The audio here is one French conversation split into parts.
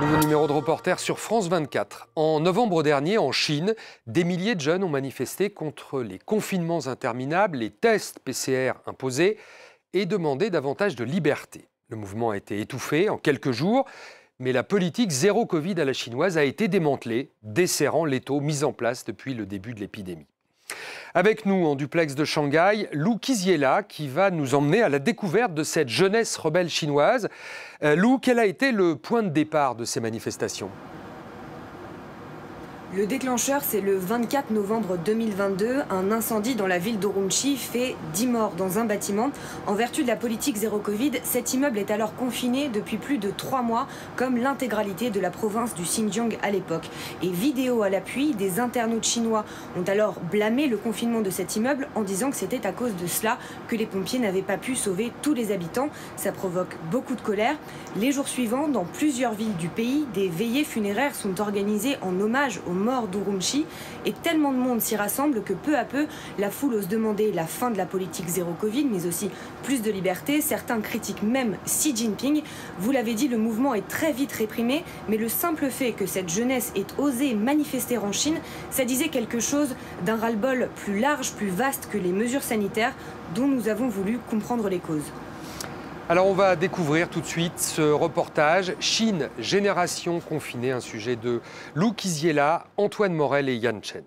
Nouveau numéro de reporter sur France 24. En novembre dernier, en Chine, des milliers de jeunes ont manifesté contre les confinements interminables, les tests PCR imposés et demandé davantage de liberté. Le mouvement a été étouffé en quelques jours, mais la politique zéro Covid à la chinoise a été démantelée, desserrant l'étau mis en place depuis le début de l'épidémie. Avec nous en duplex de Shanghai, Lou Kiziela qui va nous emmener à la découverte de cette jeunesse rebelle chinoise. Euh, Lou, quel a été le point de départ de ces manifestations? Le déclencheur, c'est le 24 novembre 2022. Un incendie dans la ville d'Orumchi fait 10 morts dans un bâtiment. En vertu de la politique zéro Covid, cet immeuble est alors confiné depuis plus de 3 mois, comme l'intégralité de la province du Xinjiang à l'époque. Et vidéo à l'appui, des internautes chinois ont alors blâmé le confinement de cet immeuble en disant que c'était à cause de cela que les pompiers n'avaient pas pu sauver tous les habitants. Ça provoque beaucoup de colère. Les jours suivants, dans plusieurs villes du pays, des veillées funéraires sont organisées en hommage aux mort d'Urumqi et tellement de monde s'y rassemble que peu à peu, la foule ose demander la fin de la politique zéro Covid, mais aussi plus de liberté. Certains critiquent même Xi Jinping. Vous l'avez dit, le mouvement est très vite réprimé, mais le simple fait que cette jeunesse ait osé manifester en Chine, ça disait quelque chose d'un ras-le-bol plus large, plus vaste que les mesures sanitaires dont nous avons voulu comprendre les causes. Alors on va découvrir tout de suite ce reportage Chine, génération confinée, un sujet de Lou Kiziela, Antoine Morel et Yann Chen.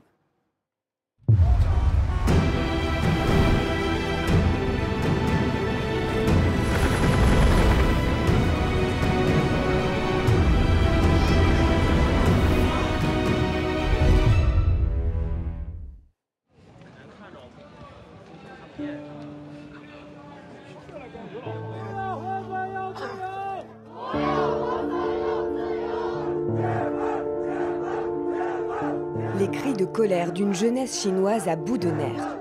Les cris de colère d'une jeunesse chinoise à bout de nerfs.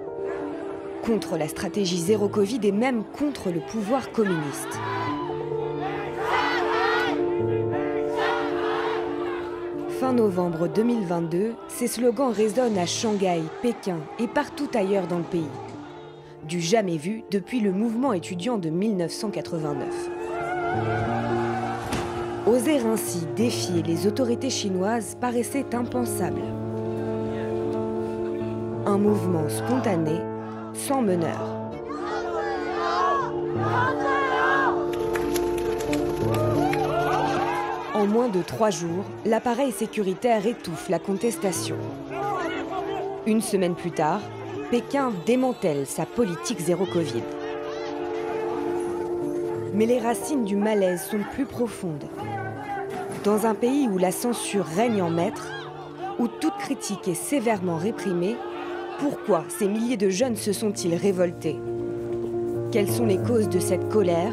Contre la stratégie zéro Covid et même contre le pouvoir communiste. Fin novembre 2022, ces slogans résonnent à Shanghai, Pékin et partout ailleurs dans le pays. Du jamais vu depuis le mouvement étudiant de 1989. Oser ainsi défier les autorités chinoises paraissait impensable un mouvement spontané, sans meneur. En moins de trois jours, l'appareil sécuritaire étouffe la contestation. Une semaine plus tard, Pékin démantèle sa politique zéro Covid. Mais les racines du malaise sont plus profondes. Dans un pays où la censure règne en maître, où toute critique est sévèrement réprimée, pourquoi ces milliers de jeunes se sont-ils révoltés? Quelles sont les causes de cette colère,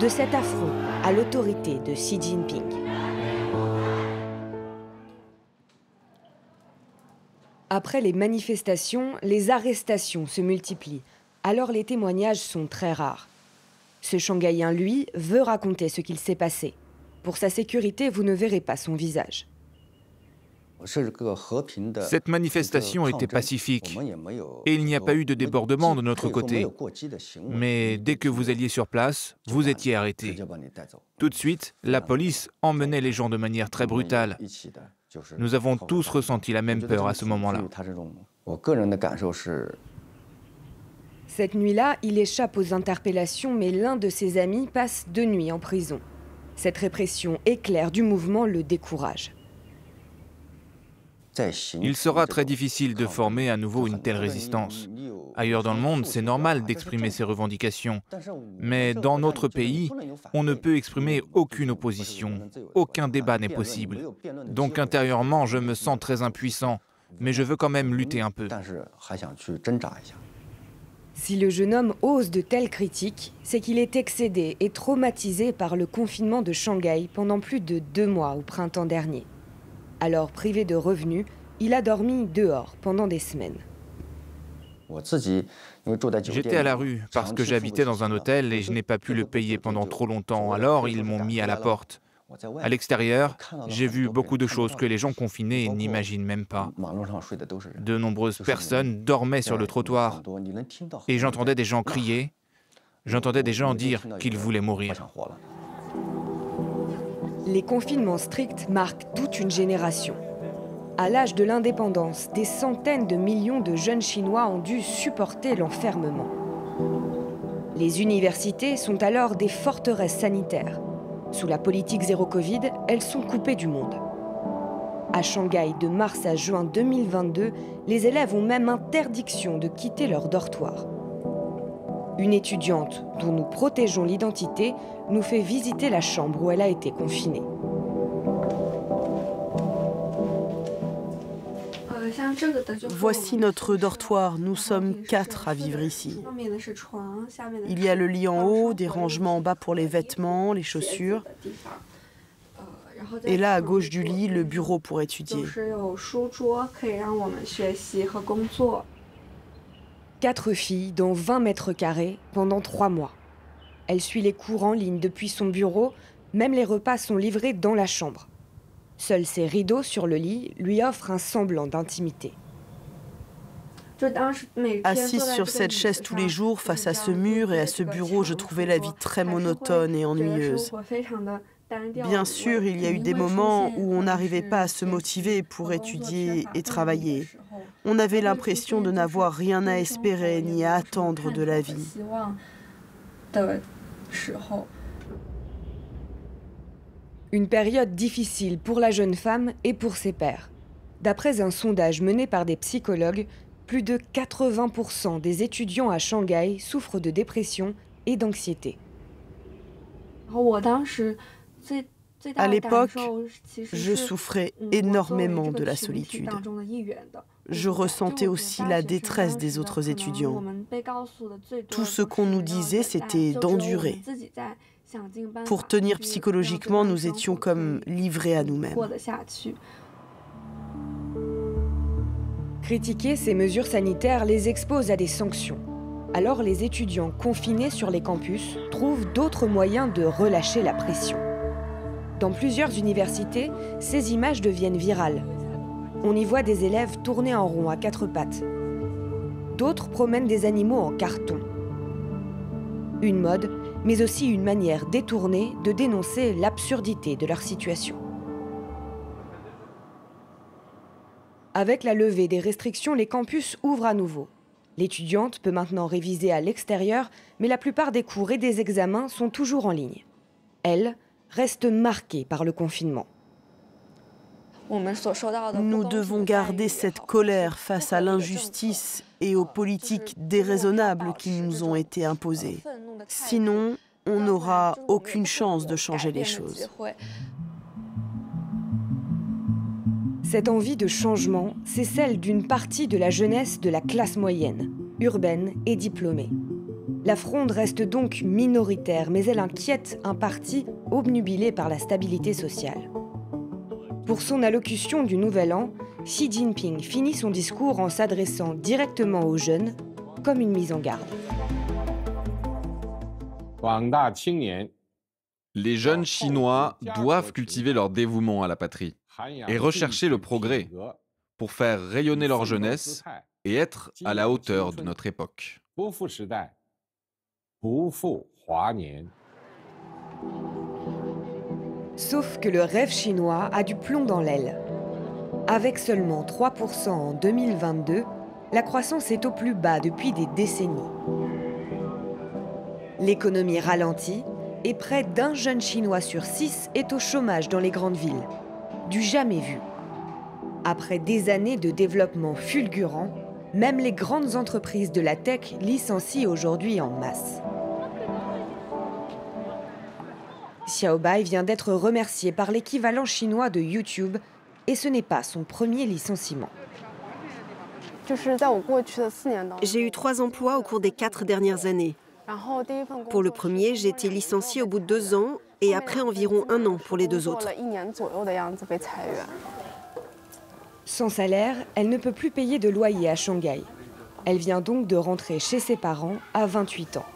de cet affront à l'autorité de Xi Jinping? Après les manifestations, les arrestations se multiplient. Alors les témoignages sont très rares. Ce Shanghaïen, lui, veut raconter ce qu'il s'est passé. Pour sa sécurité, vous ne verrez pas son visage. Cette manifestation était pacifique et il n'y a pas eu de débordement de notre côté. Mais dès que vous alliez sur place, vous étiez arrêté. Tout de suite, la police emmenait les gens de manière très brutale. Nous avons tous ressenti la même peur à ce moment-là. Cette nuit-là, il échappe aux interpellations, mais l'un de ses amis passe deux nuits en prison. Cette répression éclair du mouvement le décourage. Il sera très difficile de former à nouveau une telle résistance. Ailleurs dans le monde, c'est normal d'exprimer ses revendications. Mais dans notre pays, on ne peut exprimer aucune opposition. Aucun débat n'est possible. Donc intérieurement, je me sens très impuissant. Mais je veux quand même lutter un peu. Si le jeune homme ose de telles critiques, c'est qu'il est excédé et traumatisé par le confinement de Shanghai pendant plus de deux mois au printemps dernier. Alors privé de revenus, il a dormi dehors pendant des semaines. J'étais à la rue parce que j'habitais dans un hôtel et je n'ai pas pu le payer pendant trop longtemps, alors ils m'ont mis à la porte. À l'extérieur, j'ai vu beaucoup de choses que les gens confinés n'imaginent même pas. De nombreuses personnes dormaient sur le trottoir et j'entendais des gens crier, j'entendais des gens dire qu'ils voulaient mourir. Les confinements stricts marquent toute une génération. À l'âge de l'indépendance, des centaines de millions de jeunes Chinois ont dû supporter l'enfermement. Les universités sont alors des forteresses sanitaires. Sous la politique zéro Covid, elles sont coupées du monde. À Shanghai, de mars à juin 2022, les élèves ont même interdiction de quitter leur dortoir. Une étudiante, dont nous protégeons l'identité, nous fait visiter la chambre où elle a été confinée. Voici notre dortoir. Nous sommes quatre à vivre ici. Il y a le lit en haut, des rangements en bas pour les vêtements, les chaussures. Et là, à gauche du lit, le bureau pour étudier. Quatre filles dans 20 mètres carrés pendant trois mois. Elle suit les cours en ligne depuis son bureau, même les repas sont livrés dans la chambre. Seuls ses rideaux sur le lit lui offrent un semblant d'intimité. Assise sur cette chaise tous les jours, face à ce mur et à ce bureau, je trouvais la vie très monotone et ennuyeuse. Bien sûr, il y a eu des moments où on n'arrivait pas à se motiver pour étudier et travailler. On avait l'impression de n'avoir rien à espérer ni à attendre de la vie. Une période difficile pour la jeune femme et pour ses pères. D'après un sondage mené par des psychologues, plus de 80% des étudiants à Shanghai souffrent de dépression et d'anxiété. À l'époque, je souffrais énormément de la solitude. Je ressentais aussi la détresse des autres étudiants. Tout ce qu'on nous disait, c'était d'endurer. Pour tenir psychologiquement, nous étions comme livrés à nous-mêmes. Critiquer ces mesures sanitaires les expose à des sanctions. Alors les étudiants confinés sur les campus trouvent d'autres moyens de relâcher la pression. Dans plusieurs universités, ces images deviennent virales. On y voit des élèves tourner en rond à quatre pattes. D'autres promènent des animaux en carton. Une mode, mais aussi une manière détournée de dénoncer l'absurdité de leur situation. Avec la levée des restrictions, les campus ouvrent à nouveau. L'étudiante peut maintenant réviser à l'extérieur, mais la plupart des cours et des examens sont toujours en ligne. Elle reste marquée par le confinement. Nous devons garder cette colère face à l'injustice et aux politiques déraisonnables qui nous ont été imposées. Sinon, on n'aura aucune chance de changer les choses. Cette envie de changement, c'est celle d'une partie de la jeunesse de la classe moyenne, urbaine et diplômée. La fronde reste donc minoritaire, mais elle inquiète un parti obnubilé par la stabilité sociale. Pour son allocution du Nouvel An, Xi Jinping finit son discours en s'adressant directement aux jeunes, comme une mise en garde. Les jeunes Chinois doivent cultiver leur dévouement à la patrie et rechercher le progrès pour faire rayonner leur jeunesse et être à la hauteur de notre époque. Sauf que le rêve chinois a du plomb dans l'aile. Avec seulement 3% en 2022, la croissance est au plus bas depuis des décennies. L'économie ralentit et près d'un jeune Chinois sur six est au chômage dans les grandes villes du jamais vu. Après des années de développement fulgurant, même les grandes entreprises de la tech licencient aujourd'hui en masse. Xiaobai vient d'être remercié par l'équivalent chinois de YouTube et ce n'est pas son premier licenciement. J'ai eu trois emplois au cours des quatre dernières années. Pour le premier, j'ai été licenciée au bout de deux ans et après environ un an pour les deux autres. Sans salaire, elle ne peut plus payer de loyer à Shanghai. Elle vient donc de rentrer chez ses parents à 28 ans.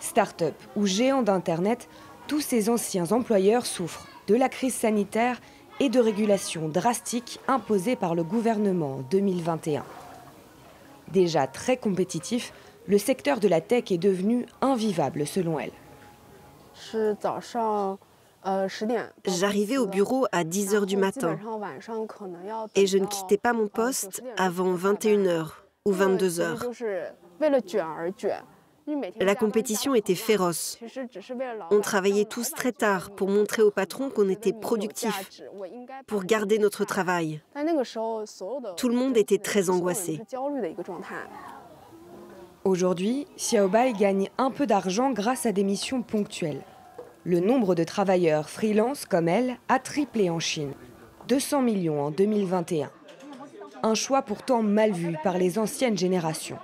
Start-up ou géant d'Internet, tous ces anciens employeurs souffrent de la crise sanitaire et de régulations drastiques imposées par le gouvernement en 2021. Déjà très compétitif, le secteur de la tech est devenu invivable selon elle. J'arrivais au bureau à 10 h du matin et je ne quittais pas mon poste avant 21 h ou 22 h La compétition était féroce. On travaillait tous très tard pour montrer au patron qu'on était productif, pour garder notre travail. Tout le monde était très angoissé. Aujourd'hui, Xiaobai gagne un peu d'argent grâce à des missions ponctuelles. Le nombre de travailleurs freelance comme elle a triplé en Chine. 200 millions en 2021. Un choix pourtant mal vu par les anciennes générations.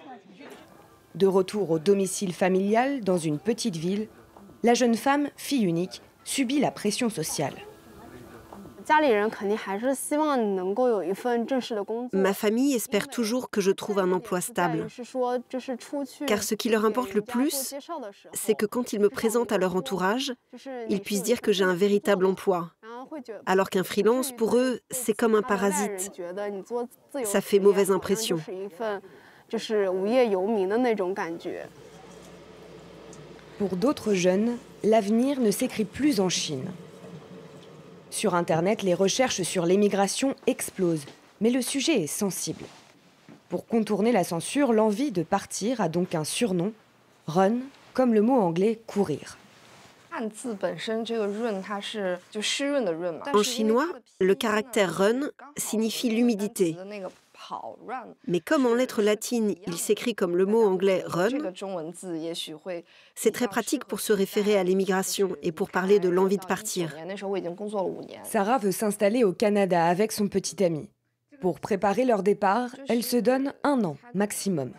De retour au domicile familial dans une petite ville, la jeune femme, fille unique, subit la pression sociale. Ma famille espère toujours que je trouve un emploi stable. Car ce qui leur importe le plus, c'est que quand ils me présentent à leur entourage, ils puissent dire que j'ai un véritable emploi. Alors qu'un freelance, pour eux, c'est comme un parasite. Ça fait mauvaise impression. Pour d'autres jeunes, l'avenir ne s'écrit plus en Chine. Sur Internet, les recherches sur l'émigration explosent, mais le sujet est sensible. Pour contourner la censure, l'envie de partir a donc un surnom, run, comme le mot anglais courir. En chinois, le caractère run signifie l'humidité. Mais comme en lettres latines, il s'écrit comme le mot anglais run, c'est très pratique pour se référer à l'immigration et pour parler de l'envie de partir. Sarah veut s'installer au Canada avec son petit ami. Pour préparer leur départ, elle se donne un an maximum.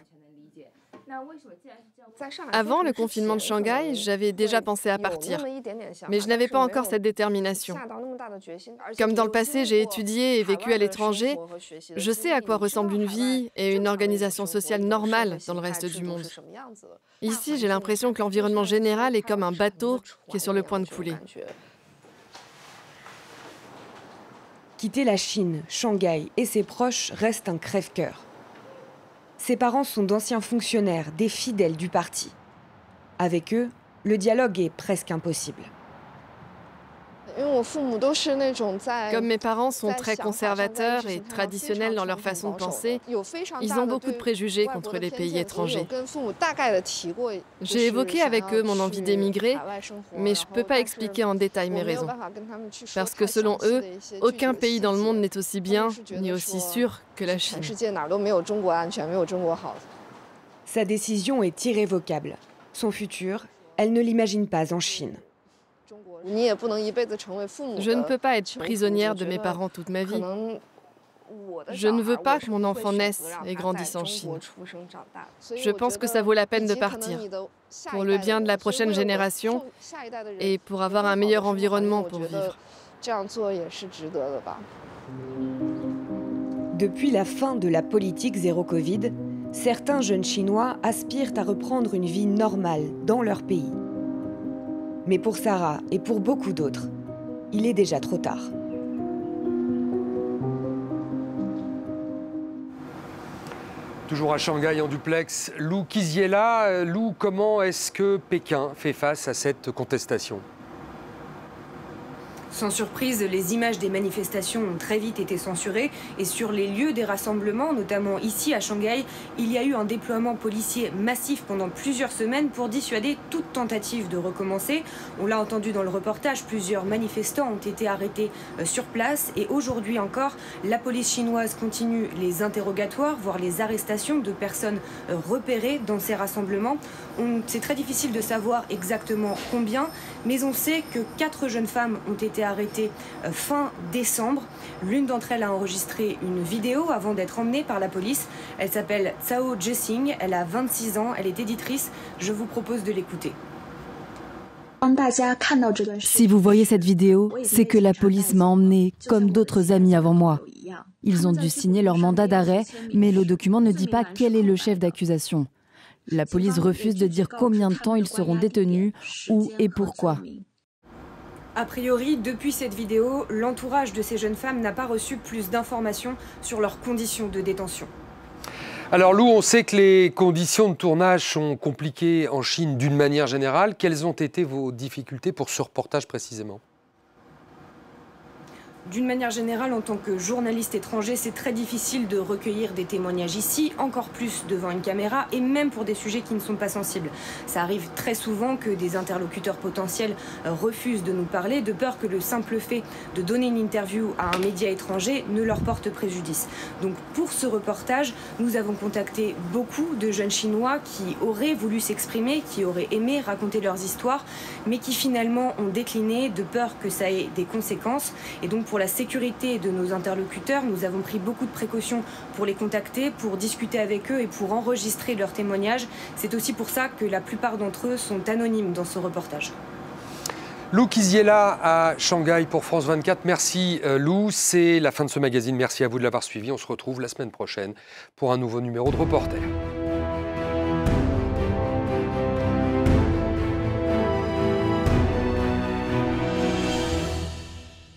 Avant le confinement de Shanghai, j'avais déjà pensé à partir, mais je n'avais pas encore cette détermination. Comme dans le passé, j'ai étudié et vécu à l'étranger, je sais à quoi ressemble une vie et une organisation sociale normale dans le reste du monde. Ici, j'ai l'impression que l'environnement général est comme un bateau qui est sur le point de couler. Quitter la Chine, Shanghai et ses proches reste un crève-cœur. Ses parents sont d'anciens fonctionnaires, des fidèles du parti. Avec eux, le dialogue est presque impossible. Comme mes parents sont très conservateurs et traditionnels dans leur façon de penser, ils ont beaucoup de préjugés contre les pays étrangers. J'ai évoqué avec eux mon envie d'émigrer, mais je ne peux pas expliquer en détail mes raisons. Parce que selon eux, aucun pays dans le monde n'est aussi bien ni aussi sûr que la Chine. Sa décision est irrévocable. Son futur, elle ne l'imagine pas en Chine. Je ne peux pas être prisonnière de mes parents toute ma vie. Je ne veux pas que mon enfant naisse et grandisse en Chine. Je pense que ça vaut la peine de partir, pour le bien de la prochaine génération et pour avoir un meilleur environnement pour vivre. Depuis la fin de la politique zéro Covid, certains jeunes Chinois aspirent à reprendre une vie normale dans leur pays. Mais pour Sarah et pour beaucoup d'autres, il est déjà trop tard. Toujours à Shanghai en duplex, Lou Kiziela. Lou, comment est-ce que Pékin fait face à cette contestation? Sans surprise, les images des manifestations ont très vite été censurées et sur les lieux des rassemblements, notamment ici à Shanghai, il y a eu un déploiement policier massif pendant plusieurs semaines pour dissuader toute tentative de recommencer. On l'a entendu dans le reportage, plusieurs manifestants ont été arrêtés euh, sur place et aujourd'hui encore, la police chinoise continue les interrogatoires, voire les arrestations de personnes euh, repérées dans ces rassemblements. C'est très difficile de savoir exactement combien, mais on sait que quatre jeunes femmes ont été arrêtée euh, fin décembre. L'une d'entre elles a enregistré une vidéo avant d'être emmenée par la police. Elle s'appelle Tsao Jessing, elle a 26 ans, elle est éditrice. Je vous propose de l'écouter. Si vous voyez cette vidéo, c'est que la police m'a emmené comme d'autres amis avant moi. Ils ont dû signer leur mandat d'arrêt, mais le document ne dit pas quel est le chef d'accusation. La police refuse de dire combien de temps ils seront détenus, où et pourquoi. A priori, depuis cette vidéo, l'entourage de ces jeunes femmes n'a pas reçu plus d'informations sur leurs conditions de détention. Alors Lou, on sait que les conditions de tournage sont compliquées en Chine d'une manière générale. Quelles ont été vos difficultés pour ce reportage précisément? D'une manière générale, en tant que journaliste étranger, c'est très difficile de recueillir des témoignages ici, encore plus devant une caméra, et même pour des sujets qui ne sont pas sensibles. Ça arrive très souvent que des interlocuteurs potentiels euh, refusent de nous parler, de peur que le simple fait de donner une interview à un média étranger ne leur porte préjudice. Donc pour ce reportage, nous avons contacté beaucoup de jeunes Chinois qui auraient voulu s'exprimer, qui auraient aimé raconter leurs histoires, mais qui finalement ont décliné de peur que ça ait des conséquences. Et donc la sécurité de nos interlocuteurs, nous avons pris beaucoup de précautions pour les contacter, pour discuter avec eux et pour enregistrer leurs témoignages. C'est aussi pour ça que la plupart d'entre eux sont anonymes dans ce reportage. Lou Kiziela à Shanghai pour France 24. Merci euh, Lou, c'est la fin de ce magazine. Merci à vous de l'avoir suivi. On se retrouve la semaine prochaine pour un nouveau numéro de Reporter.